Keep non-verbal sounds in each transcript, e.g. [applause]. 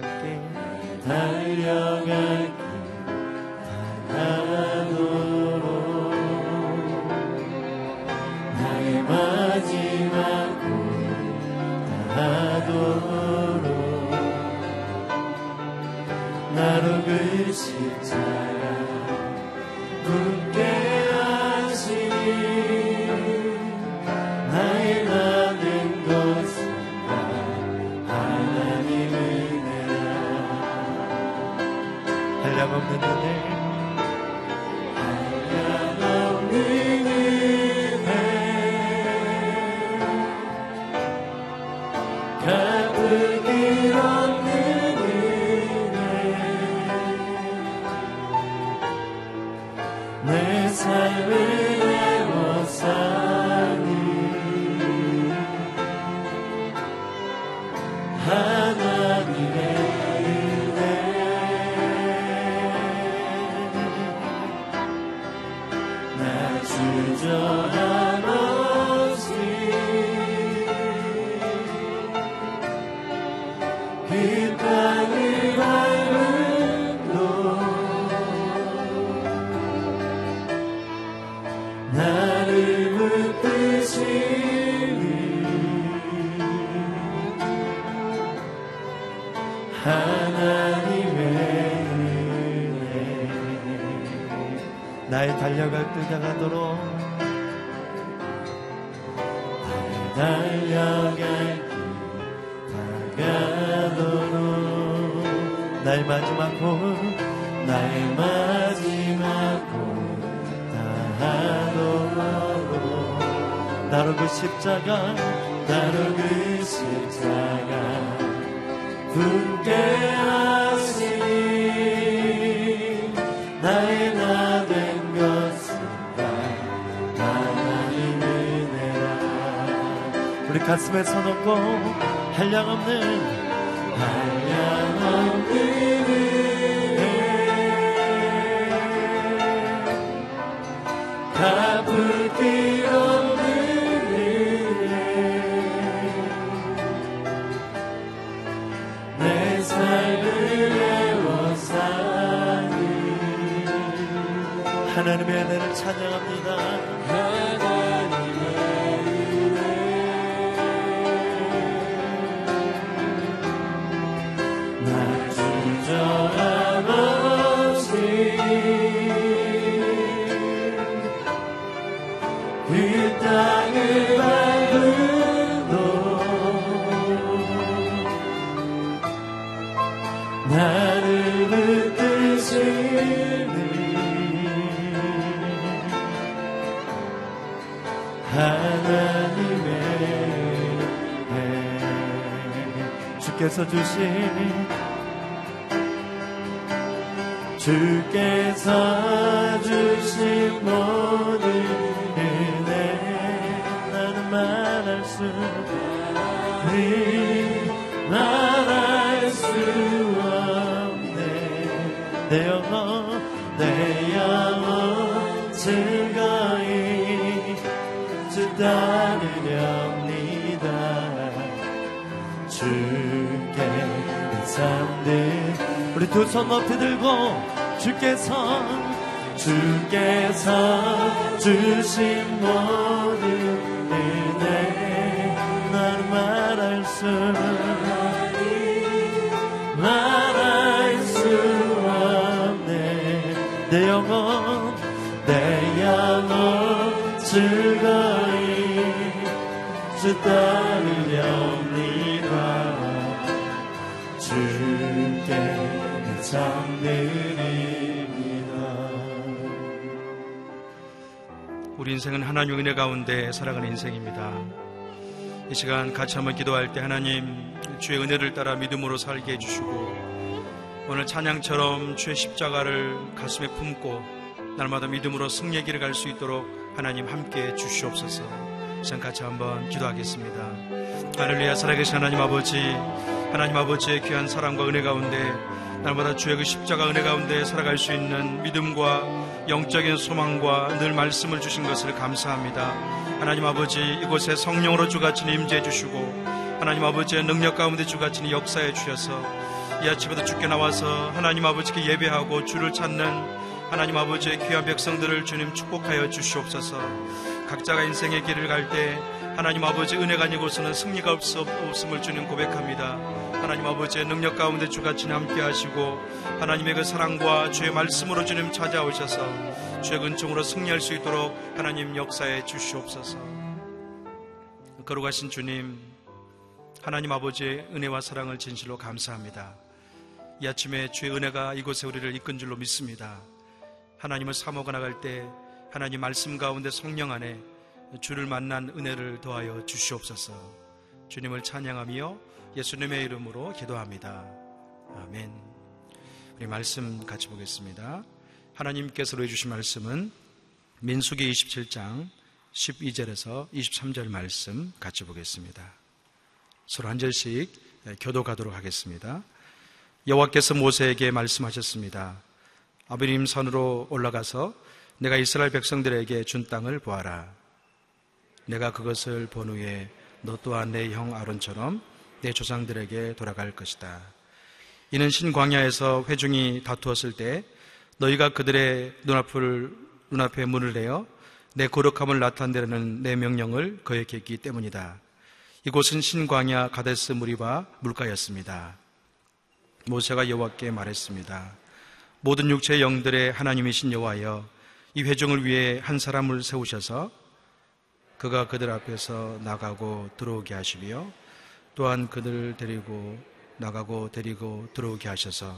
달려갈게. 달려갈게. 달아도록 나의 나 주저함 없 달려갈 때 다가도록 달려갈 길 다가도록 나의 마지막 호흡 나의 마지막 꿈 다하도록. 나로 그 십자가 나로 그 십자가. 굳게 우리 가슴에 서놓고 한량없는 한량없는 은혜 갚을 길 없는 은혜 내 삶을 애워싸니 하나님의 은혜를 찬양합니다 주께서 주신 주께서 주신 모든 은혜 나는 말할 수 네. 말할 수 없네. 내 영혼 내 영혼 즐거이 주 따르렵니다 내 삶들 우리 두 손 높이 들고 주께서 주께서 주신 모든 은혜 나는 말할 수 말할 수 없네. 내 영혼 내 영혼 즐거이 주 따르렵 내 잠드립니다 우리 인생은 하나님의 은혜 가운데 살아가는 인생입니다. 이 시간 같이 한번 기도할 때 하나님 주의 은혜를 따라 믿음으로 살게 해주시고 오늘 찬양처럼 주의 십자가를 가슴에 품고 날마다 믿음으로 승리의 길을 갈 수 있도록 하나님 함께 주시옵소서. 시간 같이 한번 기도하겠습니다. 할렐루야 살아계신 하나님 아버지 하나님 아버지의 귀한 사랑과 은혜 가운데 날마다 주의 그 십자가 은혜 가운데 살아갈 수 있는 믿음과 영적인 소망과 늘 말씀을 주신 것을 감사합니다. 하나님 아버지 이곳에 성령으로 주같이 임재해 주시고 하나님 아버지의 능력 가운데 주같이 역사해 주셔서 이 아침에도 주께 나와서 하나님 아버지께 예배하고 주를 찾는 하나님 아버지의 귀한 백성들을 주님 축복하여 주시옵소서 각자가 인생의 길을 갈 때 하나님 아버지 은혜가 아니고서는 승리가 없음을 주님 고백합니다. 하나님 아버지의 능력 가운데 주같이 함께 하시고 하나님의 그 사랑과 주의 말씀으로 주님 찾아오셔서 주의 은총으로 승리할 수 있도록 하나님 역사에 주시옵소서. 걸어가신 주님, 하나님 아버지의 은혜와 사랑을 진실로 감사합니다. 이 아침에 주의 은혜가 이곳에 우리를 이끈 줄로 믿습니다. 하나님을 사모가 나갈 때 하나님 말씀 가운데 성령 안에 주를 만난 은혜를 더하여 주시옵소서. 주님을 찬양하며 예수님의 이름으로 기도합니다. 아멘. 우리 말씀 같이 보겠습니다. 하나님께서 해주신 말씀은 민수기 27장 12절에서 23절 말씀 같이 보겠습니다. 서로 한 절씩 교도가도록 하겠습니다. 여호와께서 모세에게 말씀하셨습니다. 아브림 산으로 올라가서 내가 이스라엘 백성들에게 준 땅을 보아라. 내가 그것을 본 후에 너 또한 내 형 아론처럼 내 조상들에게 돌아갈 것이다. 이는 신광야에서 회중이 다투었을 때 너희가 그들의 눈앞을 눈앞에 문을 내어 내 거룩함을 나타내려는 내 명령을 거역했기 때문이다. 이곳은 신광야 가데스 무리바 물가였습니다. 모세가 여호와께 말했습니다. 모든 육체의 영들의 하나님이신 여호와여 이 회중을 위해 한 사람을 세우셔서 그가 그들 앞에서 나가고 들어오게 하시며 또한 그들을 데리고 나가고 데리고 들어오게 하셔서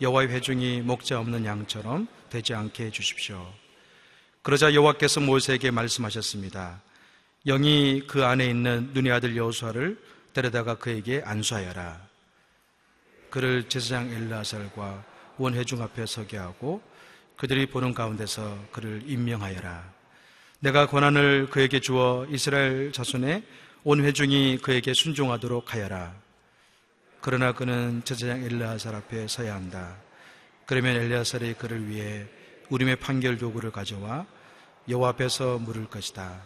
여호와의 회중이 목자 없는 양처럼 되지 않게 해 주십시오. 그러자 여호와께서 모세에게 말씀하셨습니다. 영이 그 안에 있는 눈의 아들 여호수아를 데려다가 그에게 안수하여라. 그를 제사장 엘라살과 원회중 앞에 서게 하고 그들이 보는 가운데서 그를 임명하여라. 내가 권한을 그에게 주어 이스라엘 자손의 온 회중이 그에게 순종하도록 하여라. 그러나 그는 제사장 엘리아살 앞에 서야 한다. 그러면 엘리아살이 그를 위해 우림의 판결 도구를 가져와 여호와 앞에서 물을 것이다.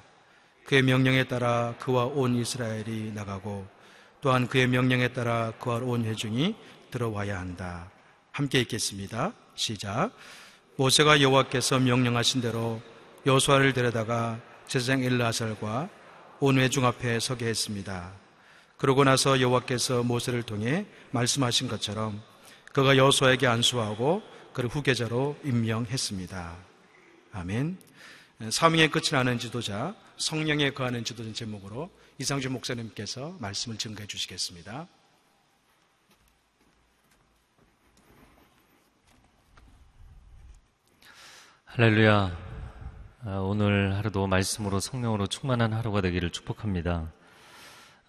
그의 명령에 따라 그와 온 이스라엘이 나가고 또한 그의 명령에 따라 그와 온 회중이 들어와야 한다. 함께 읽겠습니다. 시작. 모세가 여호와께서 명령하신 대로 여호수아를 데려다가 제사장 엘라살과 온 회중 앞에 서게 했습니다. 그러고 나서 여호와께서 모세를 통해 말씀하신 것처럼 그가 여호수아에게 안수하고 그를 후계자로 임명했습니다. 아멘. 사명의 끝이 나는 지도자, 성령에 거하는 지도자 제목으로 이상주 목사님께서 말씀을 증거해 주시겠습니다. 할렐루야. 아, 오늘 하루도 말씀으로 성령으로 충만한 하루가 되기를 축복합니다.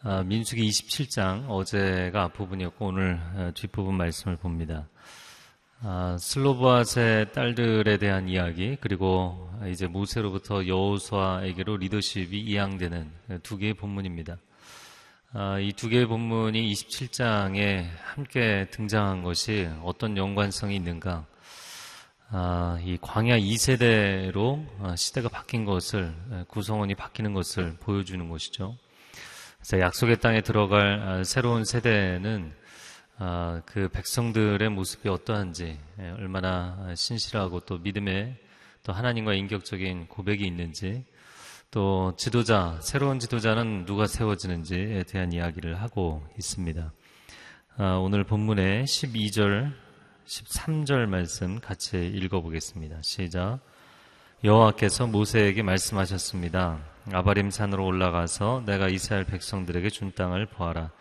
아, 민수기 27장 어제가 앞부분이었고 오늘 아, 뒷부분 말씀을 봅니다. 슬로브앗의 딸들에 대한 이야기 그리고 이제 모세로부터 여호수아에게로 리더십이 이양되는 두 개의 본문입니다. 이 두 개의 본문이 27장에 함께 등장한 것이 어떤 연관성이 있는가? 아, 이 광야 2세대로 아, 시대가 바뀐 것을 구성원이 바뀌는 것을 보여주는 것이죠. 그래서 약속의 땅에 들어갈 아, 새로운 세대는 그 백성들의 모습이 어떠한지 얼마나 신실하고 또 믿음에 또 하나님과 인격적인 고백이 있는지 또 지도자 새로운 지도자는 누가 세워지는지에 대한 이야기를 하고 있습니다. 오늘 본문의 12절 13절 말씀 같이 읽어보겠습니다. 시작. 여호와께서 모세에게 말씀하셨습니다. 아바림 산으로 올라가서 내가 이스라엘 백성들에게 준 땅을 보아라.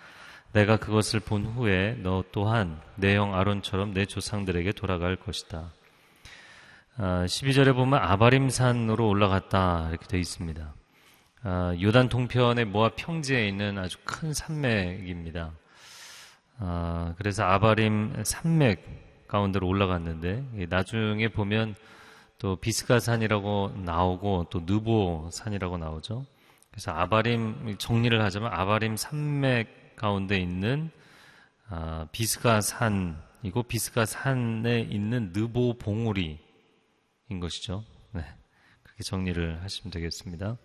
내가 그것을 본 후에 너 또한 내 형 아론처럼 내 조상들에게 돌아갈 것이다. 12절에 아, 보면 아바림 산으로 올라갔다 이렇게 되어 있습니다. 아, 요단 동편의 모압 평지에 있는 아주 큰 산맥입니다. 아, 그래서 아바림 산맥 가운데로 올라갔는데 나중에 보면 또 비스가산이라고 나오고 또 느보 산이라고 나오죠. 그래서 아바림 정리를 하자면 아바림 산맥 가운데 있는 아, 비스가산이고 비스가산에 있는 느보 봉우리인 것이죠. 네. 그렇게 정리를 하시면 되겠습니다.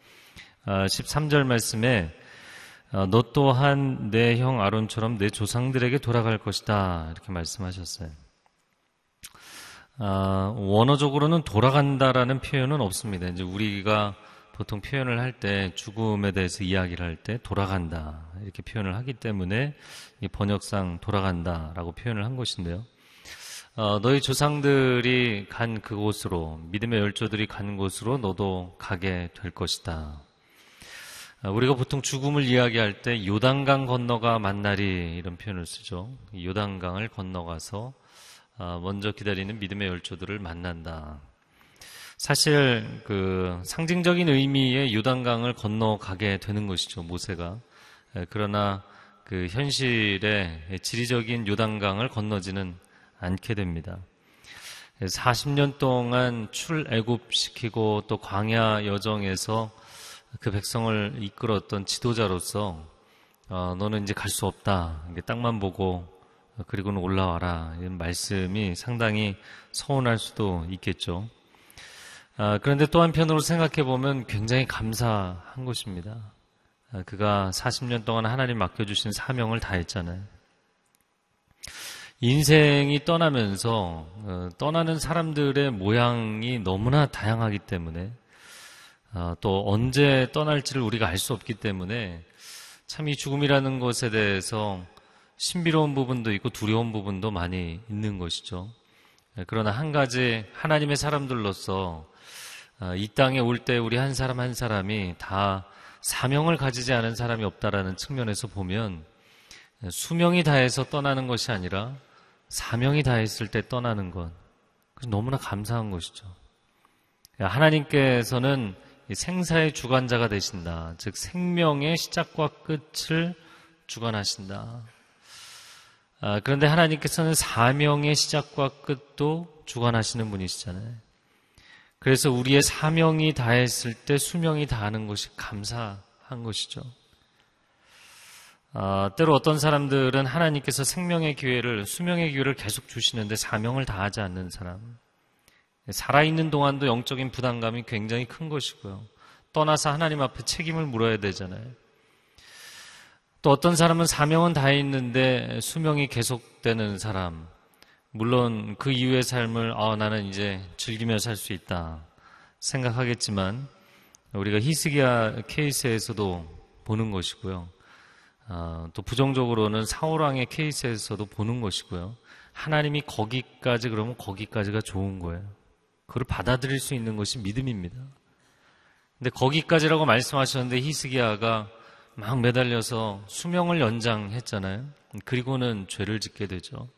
아, 13절 말씀에 아, 너 또한 내 형 아론처럼 내 조상들에게 돌아갈 것이다 이렇게 말씀하셨어요. 아, 원어적으로는 돌아간다라는 표현은 없습니다. 이제 우리가 보통 표현을 할 때 죽음에 대해서 이야기를 할 때 돌아간다 이렇게 표현을 하기 때문에 번역상 돌아간다라고 표현을 한 것인데요. 어, 너희 조상들이 간 그곳으로 믿음의 열조들이 간 곳으로 너도 가게 될 것이다. 어, 우리가 보통 죽음을 이야기할 때 요단강 건너가 만날이 이런 표현을 쓰죠. 요단강을 건너가서 어, 먼저 기다리는 믿음의 열조들을 만난다. 사실 그 상징적인 의미의 요단강을 건너가게 되는 것이죠 모세가 그러나 그 현실의 지리적인 요단강을 건너지는 않게 됩니다. 40년 동안 출애굽시키고 또 광야 여정에서 그 백성을 이끌었던 지도자로서 어, 너는 이제 갈 수 없다. 땅만 보고 그리고는 올라와라. 이런 말씀이 상당히 서운할 수도 있겠죠. 아, 그런데 또 한편으로 생각해 보면 굉장히 감사한 것입니다. 아, 그가 40년 동안 하나님 맡겨주신 사명을 다했잖아요. 인생이 떠나면서 어, 떠나는 사람들의 모양이 너무나 다양하기 때문에 아, 또 언제 떠날지를 우리가 알 수 없기 때문에 참 이 죽음이라는 것에 대해서 신비로운 부분도 있고 두려운 부분도 많이 있는 것이죠. 예, 그러나 한 가지 하나님의 사람들로서 아, 이 땅에 올 때 우리 한 사람 한 사람이 다 사명을 가지지 않은 사람이 없다라는 측면에서 보면 수명이 다해서 떠나는 것이 아니라 사명이 다했을 때 떠나는 것. 너무나 감사한 것이죠. 하나님께서는 생사의 주관자가 되신다. 즉, 생명의 시작과 끝을 주관하신다. 아, 그런데 하나님께서는 사명의 시작과 끝도 주관하시는 분이시잖아요. 그래서 우리의 사명이 다했을 때 수명이 다하는 것이 감사한 것이죠. 아, 때로 어떤 사람들은 하나님께서 생명의 기회를, 수명의 기회를 계속 주시는데 사명을 다하지 않는 사람. 살아있는 동안도 영적인 부담감이 굉장히 큰 것이고요. 떠나서 하나님 앞에 책임을 물어야 되잖아요. 또 어떤 사람은 사명은 다했는데 수명이 계속되는 사람. 물론 그 이후의 삶을 아, 나는 이제 즐기며 살 수 있다 생각하겠지만 우리가 히스기야 케이스에서도 보는 것이고요. 아, 또 부정적으로는 사울왕의 케이스에서도 보는 것이고요. 하나님이 거기까지 그러면 거기까지가 좋은 거예요. 그걸 받아들일 수 있는 것이 믿음입니다. 근데 거기까지라고 말씀하셨는데 히스기야가 막 매달려서 수명을 연장했잖아요. 그리고는 죄를 짓게 되죠.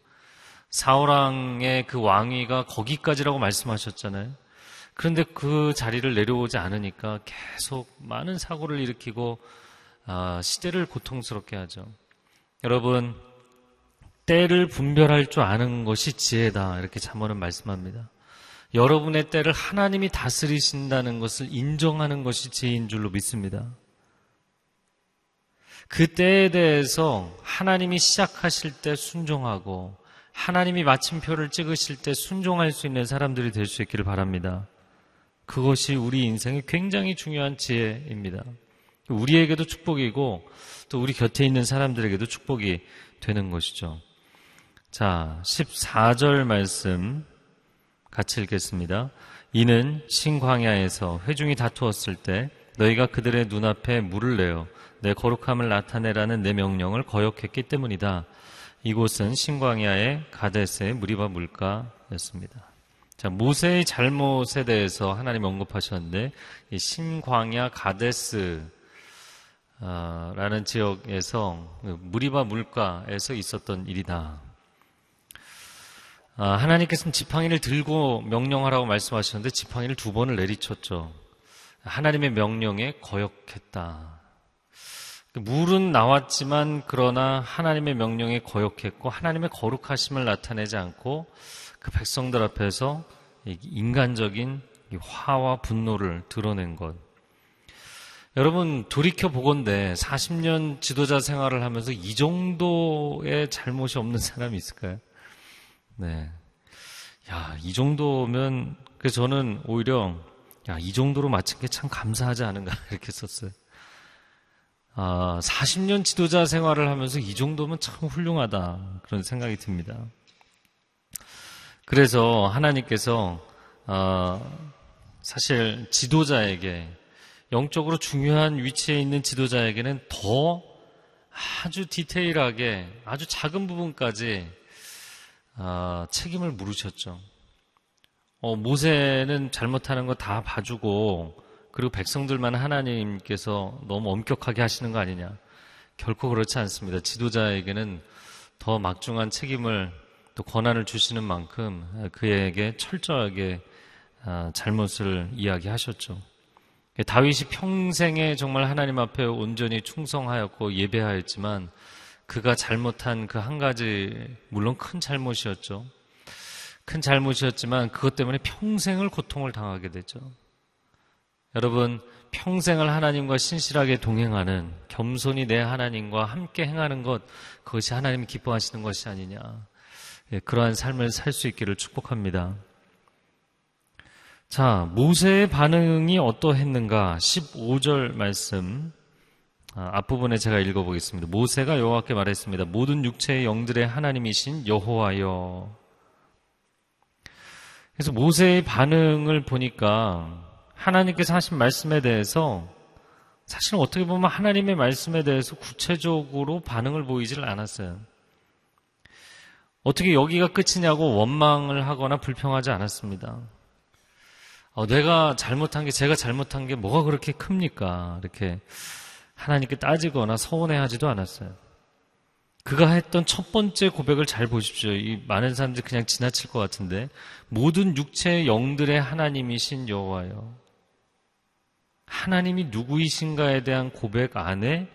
사울왕의 그 왕위가 거기까지라고 말씀하셨잖아요. 그런데 그 자리를 내려오지 않으니까 계속 많은 사고를 일으키고 아, 시대를 고통스럽게 하죠. 여러분 때를 분별할 줄 아는 것이 지혜다 이렇게 잠언은 말씀합니다. 여러분의 때를 하나님이 다스리신다는 것을 인정하는 것이 지혜인 줄로 믿습니다. 그 때에 대해서 하나님이 시작하실 때 순종하고 하나님이 마침표를 찍으실 때 순종할 수 있는 사람들이 될 수 있기를 바랍니다. 그것이 우리 인생의 굉장히 중요한 지혜입니다. 우리에게도 축복이고 또 우리 곁에 있는 사람들에게도 축복이 되는 것이죠. 자, 14절 말씀 같이 읽겠습니다. 이는 신광야에서 회중이 다투었을 때 너희가 그들의 눈앞에 물을 내어 내 거룩함을 나타내라는 내 명령을 거역했기 때문이다. 이곳은 신광야의 가데스의 무리바 물가였습니다. 자, 모세의 잘못에 대해서 하나님 언급하셨는데 이 신광야 가데스 라는 지역에서 무리바 물가에서 있었던 일이다. 아, 하나님께서는 지팡이를 들고 명령하라고 말씀하셨는데 지팡이를 두 번을 내리쳤죠. 하나님의 명령에 거역했다. 물은 나왔지만 그러나 하나님의 명령에 거역했고 하나님의 거룩하심을 나타내지 않고 그 백성들 앞에서 인간적인 화와 분노를 드러낸 것. 여러분 돌이켜 보건대 40년 지도자 생활을 하면서 이 정도의 잘못이 없는 사람이 있을까요? 네. 야, 이 정도면 그래서 저는 오히려 야, 이 정도로 마친 게 참 감사하지 않은가 [laughs] 이렇게 썼어요. 아, 40년 지도자 생활을 하면서 이 정도면 참 훌륭하다 그런 생각이 듭니다. 그래서 하나님께서 어, 사실 지도자에게 영적으로 중요한 위치에 있는 지도자에게는 더 아주 디테일하게 아주 작은 부분까지 어, 책임을 물으셨죠. 어, 모세는 잘못하는 거 다 봐주고 그리고 백성들만 하나님께서 너무 엄격하게 하시는 거 아니냐? 결코 그렇지 않습니다. 지도자에게는 더 막중한 책임을 또 권한을 주시는 만큼 그에게 철저하게 아, 잘못을 이야기하셨죠. 다윗이 평생에 정말 하나님 앞에 온전히 충성하였고 예배하였지만 그가 잘못한 그 한 가지 물론 큰 잘못이었죠. 큰 잘못이었지만 그것 때문에 평생을 고통을 당하게 되죠. 여러분 평생을 하나님과 신실하게 동행하는 겸손히 내 하나님과 함께 행하는 것 그것이 하나님이 기뻐하시는 것이 아니냐. 예, 그러한 삶을 살 수 있기를 축복합니다. 자, 모세의 반응이 어떠했는가? 15절 말씀 아, 앞부분에 제가 읽어보겠습니다. 모세가 여호와께 말했습니다. 모든 육체의 영들의 하나님이신 여호와여. 그래서 모세의 반응을 보니까 하나님께서 하신 말씀에 대해서 사실은 어떻게 보면 하나님의 말씀에 대해서 구체적으로 반응을 보이질 않았어요. 어떻게 여기가 끝이냐고 원망을 하거나 불평하지 않았습니다. 어, 내가 잘못한 게 제가 잘못한 게 뭐가 그렇게 큽니까? 이렇게 하나님께 따지거나 서운해하지도 않았어요. 그가 했던 첫 번째 고백을 잘 보십시오. 이 많은 사람들이 그냥 지나칠 것 같은데 모든 육체의 영들의 하나님이신 여호와여. 하나님이 누구이신가에 대한 고백 안에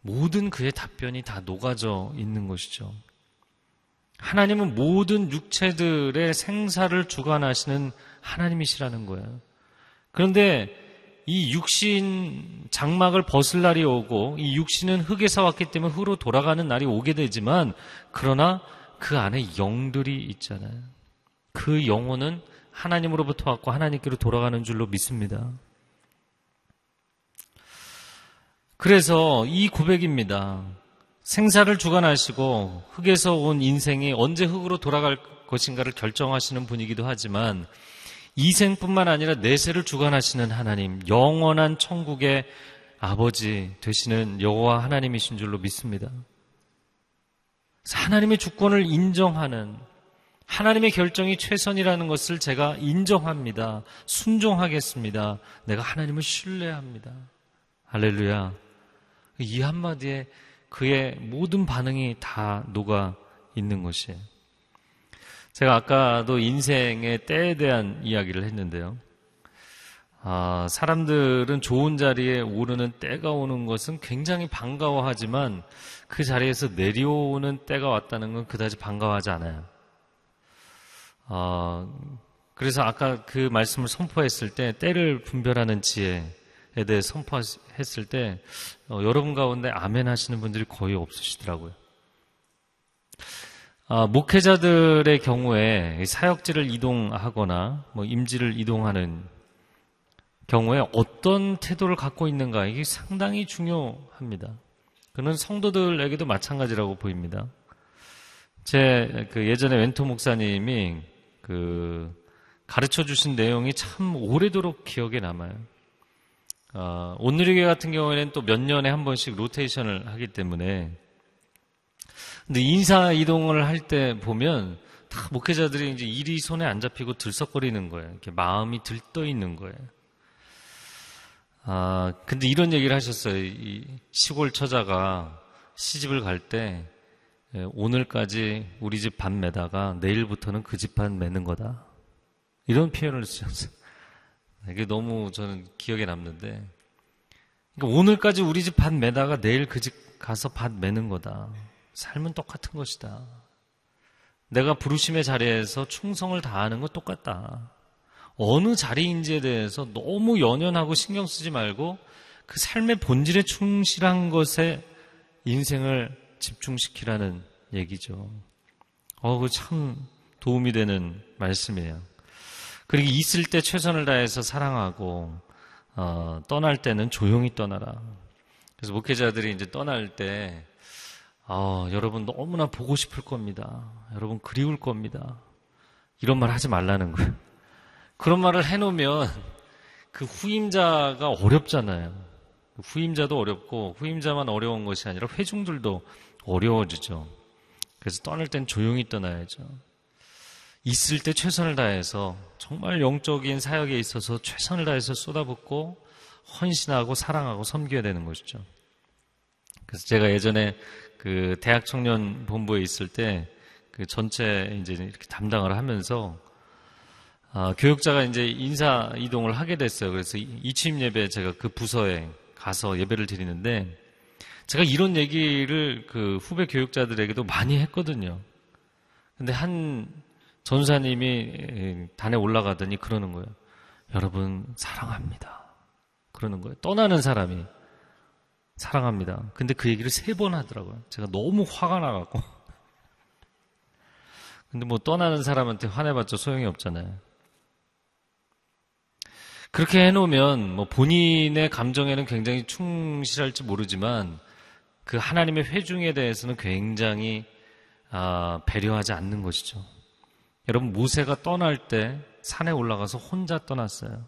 모든 그의 답변이 다 녹아져 있는 것이죠. 하나님은 모든 육체들의 생사를 주관하시는 하나님이시라는 거예요. 그런데 이 육신 장막을 벗을 날이 오고 이 육신은 흙에서 왔기 때문에 흙으로 돌아가는 날이 오게 되지만 그러나 그 안에 영들이 있잖아요. 그 영혼은 하나님으로부터 왔고 하나님께로 돌아가는 줄로 믿습니다. 그래서 이 고백입니다. 생사를 주관하시고 흙에서 온 인생이 언제 흙으로 돌아갈 것인가를 결정하시는 분이기도 하지만 이생뿐만 아니라 내세를 주관하시는 하나님, 영원한 천국의 아버지 되시는 여호와 하나님이신 줄로 믿습니다. 하나님의 주권을 인정하는 하나님의 결정이 최선이라는 것을 제가 인정합니다. 순종하겠습니다. 내가 하나님을 신뢰합니다. 할렐루야. 이 한마디에 그의 모든 반응이 다 녹아 있는 것이에요. 제가 아까도 인생의 때에 대한 이야기를 했는데요. 아, 사람들은 좋은 자리에 오르는 때가 오는 것은 굉장히 반가워하지만 그 자리에서 내려오는 때가 왔다는 건 그다지 반가워하지 않아요. 아, 그래서 아까 그 말씀을 선포했을 때 때를 분별하는 지혜에 대해 선포했을 때 어, 여러분 가운데 아멘 하시는 분들이 거의 없으시더라고요. 아, 목회자들의 경우에 사역지를 이동하거나 뭐 임지를 이동하는 경우에 어떤 태도를 갖고 있는가 이게 상당히 중요합니다. 그는 성도들에게도 마찬가지라고 보입니다. 제 그 예전에 웬토 목사님이 그 가르쳐 주신 내용이 참 오래도록 기억에 남아요. 어, 온누리교 같은 경우에는 또 몇 년에 한 번씩 로테이션을 하기 때문에 근데 인사 이동을 할 때 보면 다 목회자들이 이제 일이 손에 안 잡히고 들썩거리는 거예요. 이렇게 마음이 들떠 있는 거예요. 아, 근데 이런 얘기를 하셨어요. 이 시골 처자가 시집을 갈때 예, 오늘까지 우리 집반 매다가 내일부터는 그집반 매는 거다. 이런 표현을 쓰셨어요. 이게 너무 저는 기억에 남는데 그러니까 오늘까지 우리 집 밭 매다가 내일 그 집 가서 밭 매는 거다. 삶은 똑같은 것이다. 내가 부르심의 자리에서 충성을 다하는 건 똑같다. 어느 자리인지에 대해서 너무 연연하고 신경 쓰지 말고 그 삶의 본질에 충실한 것에 인생을 집중시키라는 얘기죠. 어, 그 참 도움이 되는 말씀이에요. 그리고 있을 때 최선을 다해서 사랑하고, 어, 떠날 때는 조용히 떠나라. 그래서 목회자들이 이제 떠날 때, 어, 여러분 너무나 보고 싶을 겁니다. 여러분 그리울 겁니다. 이런 말 하지 말라는 거예요. [laughs] 그런 말을 해놓으면 그 후임자가 어렵잖아요. 후임자도 어렵고 후임자만 어려운 것이 아니라 회중들도 어려워지죠. 그래서 떠날 땐 조용히 떠나야죠. 있을 때 최선을 다해서 정말 영적인 사역에 있어서 최선을 다해서 쏟아붓고 헌신하고 사랑하고 섬겨야 되는 것이죠. 그래서 제가 예전에 그 대학 청년 본부에 있을 때 그 전체 이제 이렇게 담당을 하면서 아, 교육자가 이제 인사 이동을 하게 됐어요. 그래서 이취임 예배 제가 그 부서에 가서 예배를 드리는데 제가 이런 얘기를 그 후배 교육자들에게도 많이 했거든요. 근데 한 전사님이 단에 올라가더니 그러는 거예요. 여러분 사랑합니다. 그러는 거예요. 떠나는 사람이 사랑합니다. 근데 그 얘기를 세 번 하더라고요. 제가 너무 화가 나갖고. [laughs] 근데 뭐 떠나는 사람한테 화내봤자 소용이 없잖아요. 그렇게 해놓으면 뭐 본인의 감정에는 굉장히 충실할지 모르지만 그 하나님의 회중에 대해서는 굉장히 아, 배려하지 않는 것이죠. 여러분 모세가 떠날 때 산에 올라가서 혼자 떠났어요.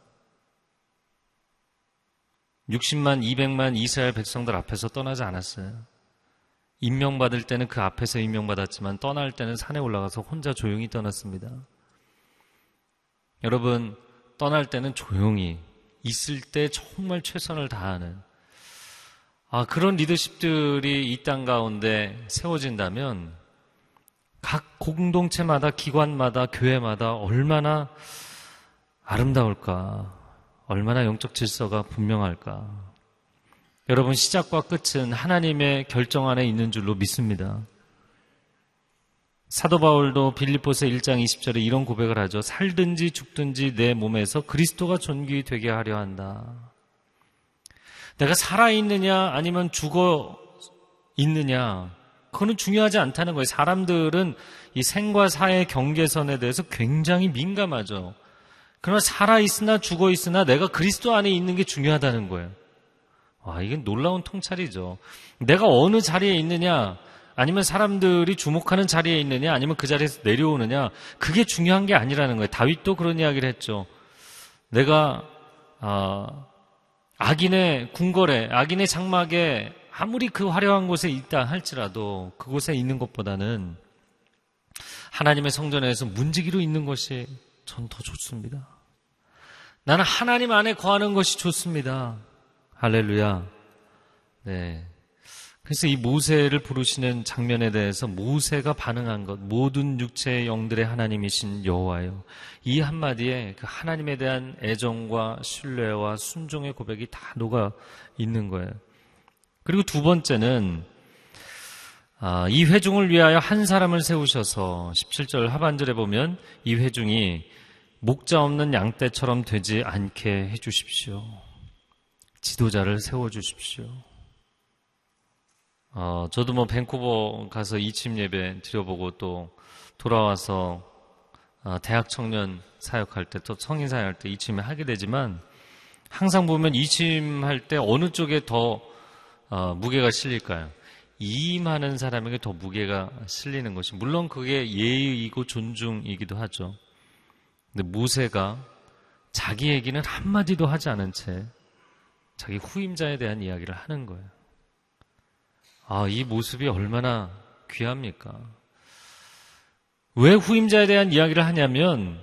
60만, 200만 이스라엘 백성들 앞에서 떠나지 않았어요. 임명받을 때는 그 앞에서 임명받았지만 떠날 때는 산에 올라가서 혼자 조용히 떠났습니다. 여러분, 떠날 때는 조용히, 있을 때 정말 최선을 다하는, 아, 그런 리더십들이 이 땅 가운데 세워진다면 각 공동체마다, 기관마다, 교회마다 얼마나 아름다울까, 얼마나 영적 질서가 분명할까. 여러분, 시작과 끝은 하나님의 결정 안에 있는 줄로 믿습니다. 사도 바울도 빌리포스 1장 20절에 이런 고백을 하죠. 살든지 죽든지 내 몸에서 그리스도가 존귀 되게 하려 한다. 내가 살아 있느냐 아니면 죽어 있느냐 그거는 중요하지 않다는 거예요. 사람들은 이 생과 사의 경계선에 대해서 굉장히 민감하죠. 그러나 살아있으나 죽어있으나 내가 그리스도 안에 있는 게 중요하다는 거예요. 와, 이게 놀라운 통찰이죠. 내가 어느 자리에 있느냐, 아니면 사람들이 주목하는 자리에 있느냐, 아니면 그 자리에서 내려오느냐, 그게 중요한 게 아니라는 거예요. 다윗도 그런 이야기를 했죠. 내가, 아, 악인의 궁궐에, 악인의 장막에 아무리 그 화려한 곳에 있다 할지라도 그곳에 있는 것보다는 하나님의 성전에서 문지기로 있는 것이 전 더 좋습니다. 나는 하나님 안에 거하는 것이 좋습니다. 할렐루야. 네. 그래서 이 모세를 부르시는 장면에 대해서 모세가 반응한 것, 모든 육체의 영들의 하나님이신 여호와요. 이 한마디에 그 하나님에 대한 애정과 신뢰와 순종의 고백이 다 녹아 있는 거예요. 그리고 두 번째는 아, 이 회중을 위하여 한 사람을 세우셔서 17절 하반절에 보면 이 회중이 목자 없는 양떼처럼 되지 않게 해주십시오. 지도자를 세워주십시오. 어, 저도 뭐 밴쿠버 가서 이침 예배 드려보고 또 돌아와서 어, 대학 청년 사역할 때 또 성인 사역할 때 이침에 하게 되지만 항상 보면 이침 할 때 어느 쪽에 더 어, 무게가 실릴까요? 이임하는 사람에게 더 무게가 실리는 것이 물론 그게 예의이고 존중이기도 하죠. 근데 모세가 자기 얘기는 한마디도 하지 않은 채 자기 후임자에 대한 이야기를 하는 거예요. 아, 이 모습이 얼마나 귀합니까? 왜 후임자에 대한 이야기를 하냐면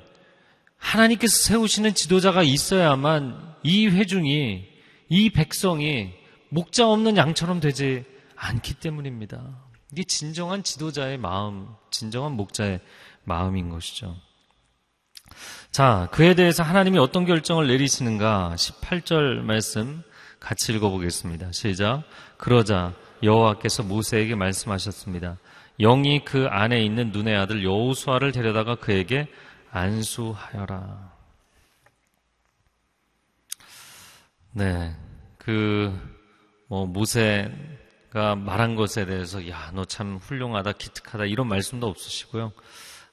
하나님께서 세우시는 지도자가 있어야만 이 회중이 이 백성이 목자 없는 양처럼 되지 않기 때문입니다. 이게 진정한 지도자의 마음, 진정한 목자의 마음인 것이죠. 자, 그에 대해서 하나님이 어떤 결정을 내리시는가 18절 말씀 같이 읽어보겠습니다. 시작. 그러자 여호와께서 모세에게 말씀하셨습니다. 영이 그 안에 있는 눈의 아들 여호수아를 데려다가 그에게 안수하여라. 네, 그 뭐 모세가 말한 것에 대해서 야 너 참 훌륭하다 기특하다 이런 말씀도 없으시고요.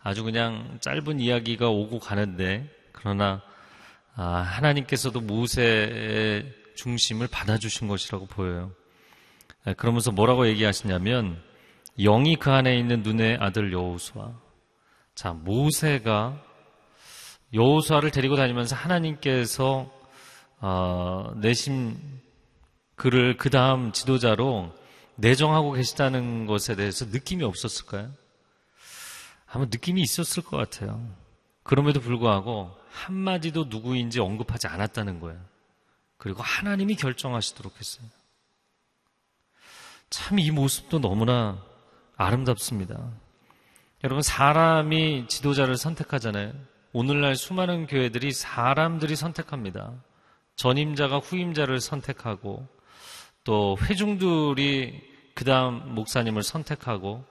아주 그냥 짧은 이야기가 오고 가는데 그러나 아, 하나님께서도 모세의 중심을 받아주신 것이라고 보여요. 네, 그러면서 뭐라고 얘기하시냐면 영이 그 안에 있는 눈의 아들 여호수아. 자 모세가 여호수아를 데리고 다니면서 하나님께서 어, 내심 그를 그 다음 지도자로 내정하고 계시다는 것에 대해서 느낌이 없었을까요? 아마 느낌이 있었을 것 같아요. 그럼에도 불구하고 한마디도 누구인지 언급하지 않았다는 거예요. 그리고 하나님이 결정하시도록 했어요. 참 이 모습도 너무나 아름답습니다. 여러분, 사람이 지도자를 선택하잖아요. 오늘날 수많은 교회들이 사람들이 선택합니다. 전임자가 후임자를 선택하고 또 회중들이 그 다음 목사님을 선택하고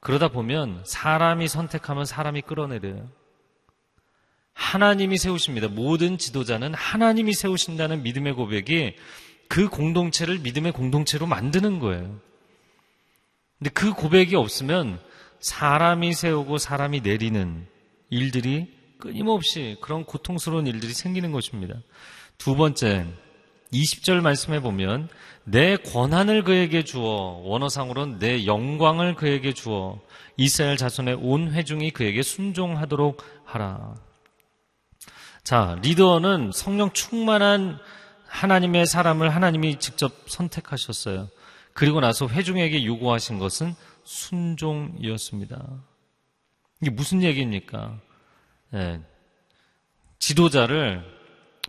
그러다 보면 사람이 선택하면 사람이 끌어내려요. 하나님이 세우십니다. 모든 지도자는 하나님이 세우신다는 믿음의 고백이 그 공동체를 믿음의 공동체로 만드는 거예요. 근데 그 고백이 없으면 사람이 세우고 사람이 내리는 일들이 끊임없이 그런 고통스러운 일들이 생기는 것입니다. 두 번째, 20절 말씀해 보면 내 권한을 그에게 주어 원어상으로는 내 영광을 그에게 주어 이스라엘 자손의 온 회중이 그에게 순종하도록 하라. 자, 리더는 성령 충만한 하나님의 사람을 하나님이 직접 선택하셨어요. 그리고 나서 회중에게 요구하신 것은 순종이었습니다. 이게 무슨 얘기입니까? 네. 지도자를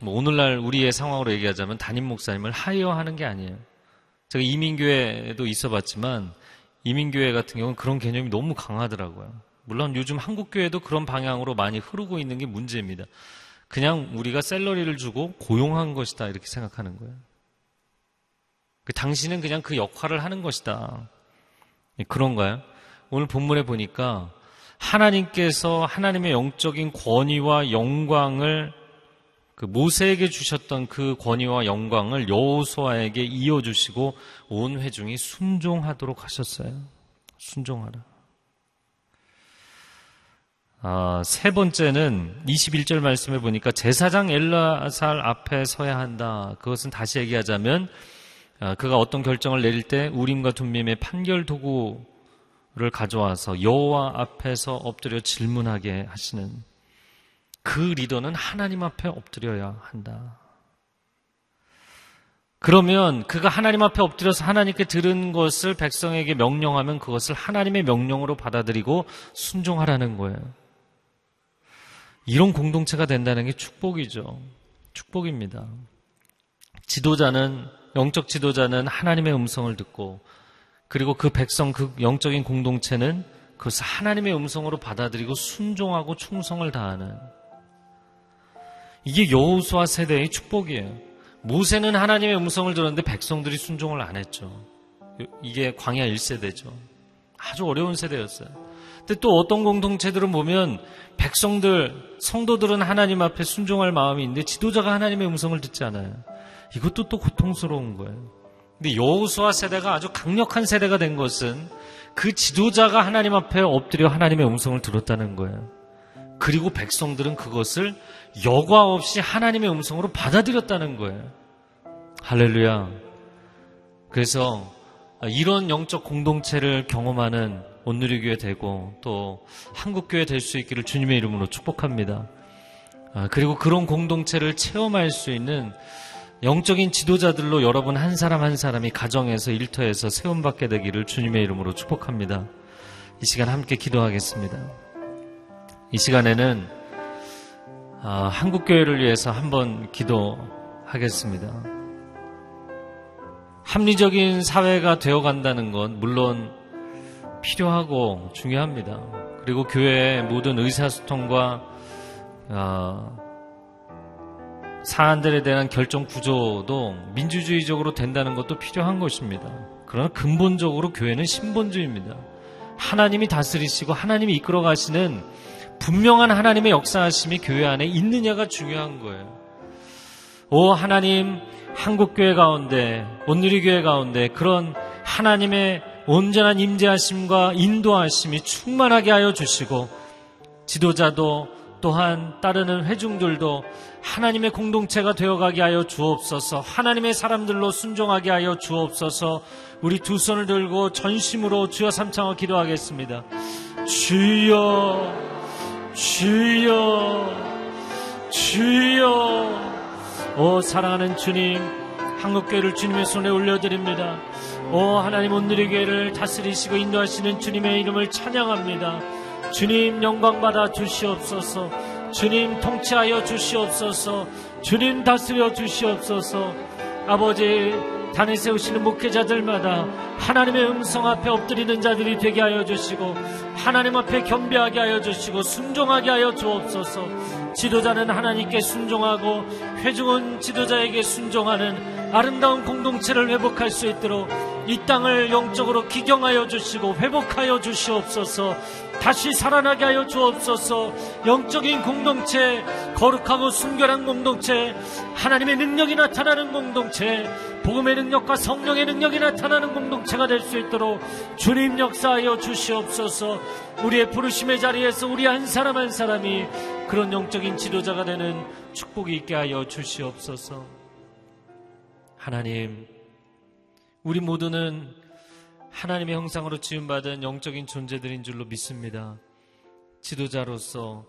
뭐 오늘날 우리의 상황으로 얘기하자면 담임 목사님을 하이어하는 게 아니에요. 제가 이민교회도 있어봤지만 이민교회 같은 경우는 그런 개념이 너무 강하더라고요. 물론 요즘 한국교회도 그런 방향으로 많이 흐르고 있는 게 문제입니다. 그냥 우리가 셀러리를 주고 고용한 것이다 이렇게 생각하는 거예요. 그 당신은 그냥 그 역할을 하는 것이다. 예, 그런가요? 오늘 본문에 보니까 하나님께서 하나님의 영적인 권위와 영광을 그 모세에게 주셨던 그 권위와 영광을 여호수아에게 이어 주시고 온 회중이 순종하도록 하셨어요. 순종하라. 아, 세 번째는 21절 말씀에 보니까 제사장 엘라살 앞에 서야 한다. 그것은 다시 얘기하자면 아, 그가 어떤 결정을 내릴 때 우림과 둠밈의 판결 도구를 가져와서 여호와 앞에서 엎드려 질문하게 하시는 그 리더는 하나님 앞에 엎드려야 한다. 그러면 그가 하나님 앞에 엎드려서 하나님께 들은 것을 백성에게 명령하면 그것을 하나님의 명령으로 받아들이고 순종하라는 거예요. 이런 공동체가 된다는 게 축복이죠. 축복입니다. 지도자는 영적 지도자는 하나님의 음성을 듣고 그리고 그 백성 그 영적인 공동체는 그것을 하나님의 음성으로 받아들이고 순종하고 충성을 다하는 이게 여호수아 세대의 축복이에요. 모세는 하나님의 음성을 들었는데 백성들이 순종을 안 했죠. 이게 광야 1세대죠. 아주 어려운 세대였어요. 근데 또 어떤 공동체들은 보면 백성들, 성도들은 하나님 앞에 순종할 마음이 있는데 지도자가 하나님의 음성을 듣지 않아요. 이것도 또 고통스러운 거예요. 근데 여호수아 세대가 아주 강력한 세대가 된 것은 그 지도자가 하나님 앞에 엎드려 하나님의 음성을 들었다는 거예요. 그리고 백성들은 그것을 여과 없이 하나님의 음성으로 받아들였다는 거예요. 할렐루야. 그래서 이런 영적 공동체를 경험하는 온누리교회 되고 또 한국교회 될 수 있기를 주님의 이름으로 축복합니다. 아, 그리고 그런 공동체를 체험할 수 있는 영적인 지도자들로 여러분 한 사람 한 사람이 가정에서 일터에서 세움받게 되기를 주님의 이름으로 축복합니다. 이 시간 함께 기도하겠습니다. 이 시간에는 아, 한국 교회를 위해서 한번 기도하겠습니다. 합리적인 사회가 되어 간다는 건 물론 필요하고 중요합니다. 그리고 교회의 모든 의사소통과 어, 사안들에 대한 결정 구조도 민주주의적으로 된다는 것도 필요한 것입니다. 그러나 근본적으로 교회는 신본주의입니다. 하나님이 다스리시고 하나님이 이끌어 가시는 분명한 하나님의 역사하심이 교회 안에 있느냐가 중요한 거예요. 오 하나님 한국교회 가운데 온누리교회 가운데 그런 하나님의 온전한 임재하심과 인도하심이 충만하게 하여 주시고 지도자도 또한 따르는 회중들도 하나님의 공동체가 되어가게 하여 주옵소서 하나님의 사람들로 순종하게 하여 주옵소서 우리 두 손을 들고 전심으로 주여 삼창어 기도하겠습니다 주여 주여 주여. 오 사랑하는 주님 한국교회를 주님의 손에 올려드립니다. 오 하나님 오늘의 교회를 다스리시고 인도하시는 주님의 이름을 찬양합니다. 주님 영광 받아 주시옵소서. 주님 통치하여 주시옵소서. 주님 다스려 주시옵소서. 아버지 단에 세우시는 목회자들마다 하나님의 음성 앞에 엎드리는 자들이 되게 하여 주시고 하나님 앞에 겸비하게 하여 주시고 순종하게 하여 주옵소서. 지도자는 하나님께 순종하고 회중은 지도자에게 순종하는 아름다운 공동체를 회복할 수 있도록 이 땅을 영적으로 기경하여 주시고 회복하여 주시옵소서. 다시 살아나게 하여 주옵소서. 영적인 공동체 거룩하고 순결한 공동체 하나님의 능력이 나타나는 공동체 복음의 능력과 성령의 능력이 나타나는 공동체가 될 수 있도록 주님 역사하여 주시옵소서. 우리의 부르심의 자리에서 우리 한 사람 한 사람이 그런 영적인 지도자가 되는 축복이 있게 하여 주시옵소서 하나님 우리 모두는 하나님의 형상으로 지음받은 영적인 존재들인 줄로 믿습니다. 지도자로서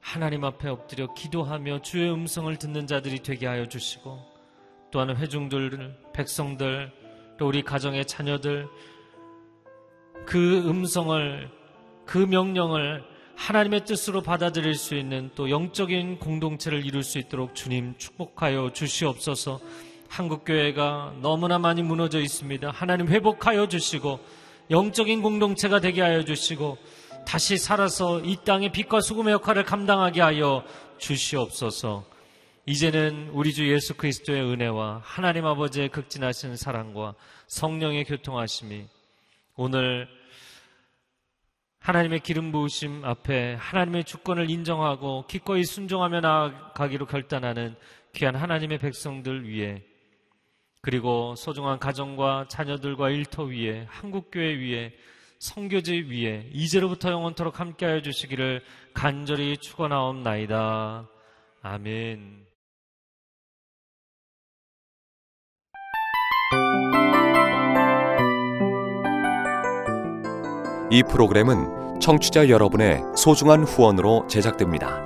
하나님 앞에 엎드려 기도하며 주의 음성을 듣는 자들이 되게 하여 주시고 또한 회중들, 백성들, 또 우리 가정의 자녀들 그 음성을 그 명령을 하나님의 뜻으로 받아들일 수 있는 또 영적인 공동체를 이룰 수 있도록 주님 축복하여 주시옵소서. 한국교회가 너무나 많이 무너져 있습니다. 하나님 회복하여 주시고 영적인 공동체가 되게 하여 주시고 다시 살아서 이 땅의 빛과 수금의 역할을 감당하게 하여 주시옵소서. 이제는 우리 주 예수 그리스도의 은혜와 하나님 아버지의 극진하신 사랑과 성령의 교통하심이 오늘 하나님의 기름 부으심 앞에 하나님의 주권을 인정하고 기꺼이 순종하며 나아가기로 결단하는 귀한 하나님의 백성들 위에 그리고 소중한 가정과 자녀들과 일터 위에 한국교회 위에 성교제 위에 이제로부터 영원토록 함께하여 주시기를 간절히 축원하옵나이다. 아멘. 이 프로그램은 청취자 여러분의 소중한 후원으로 제작됩니다.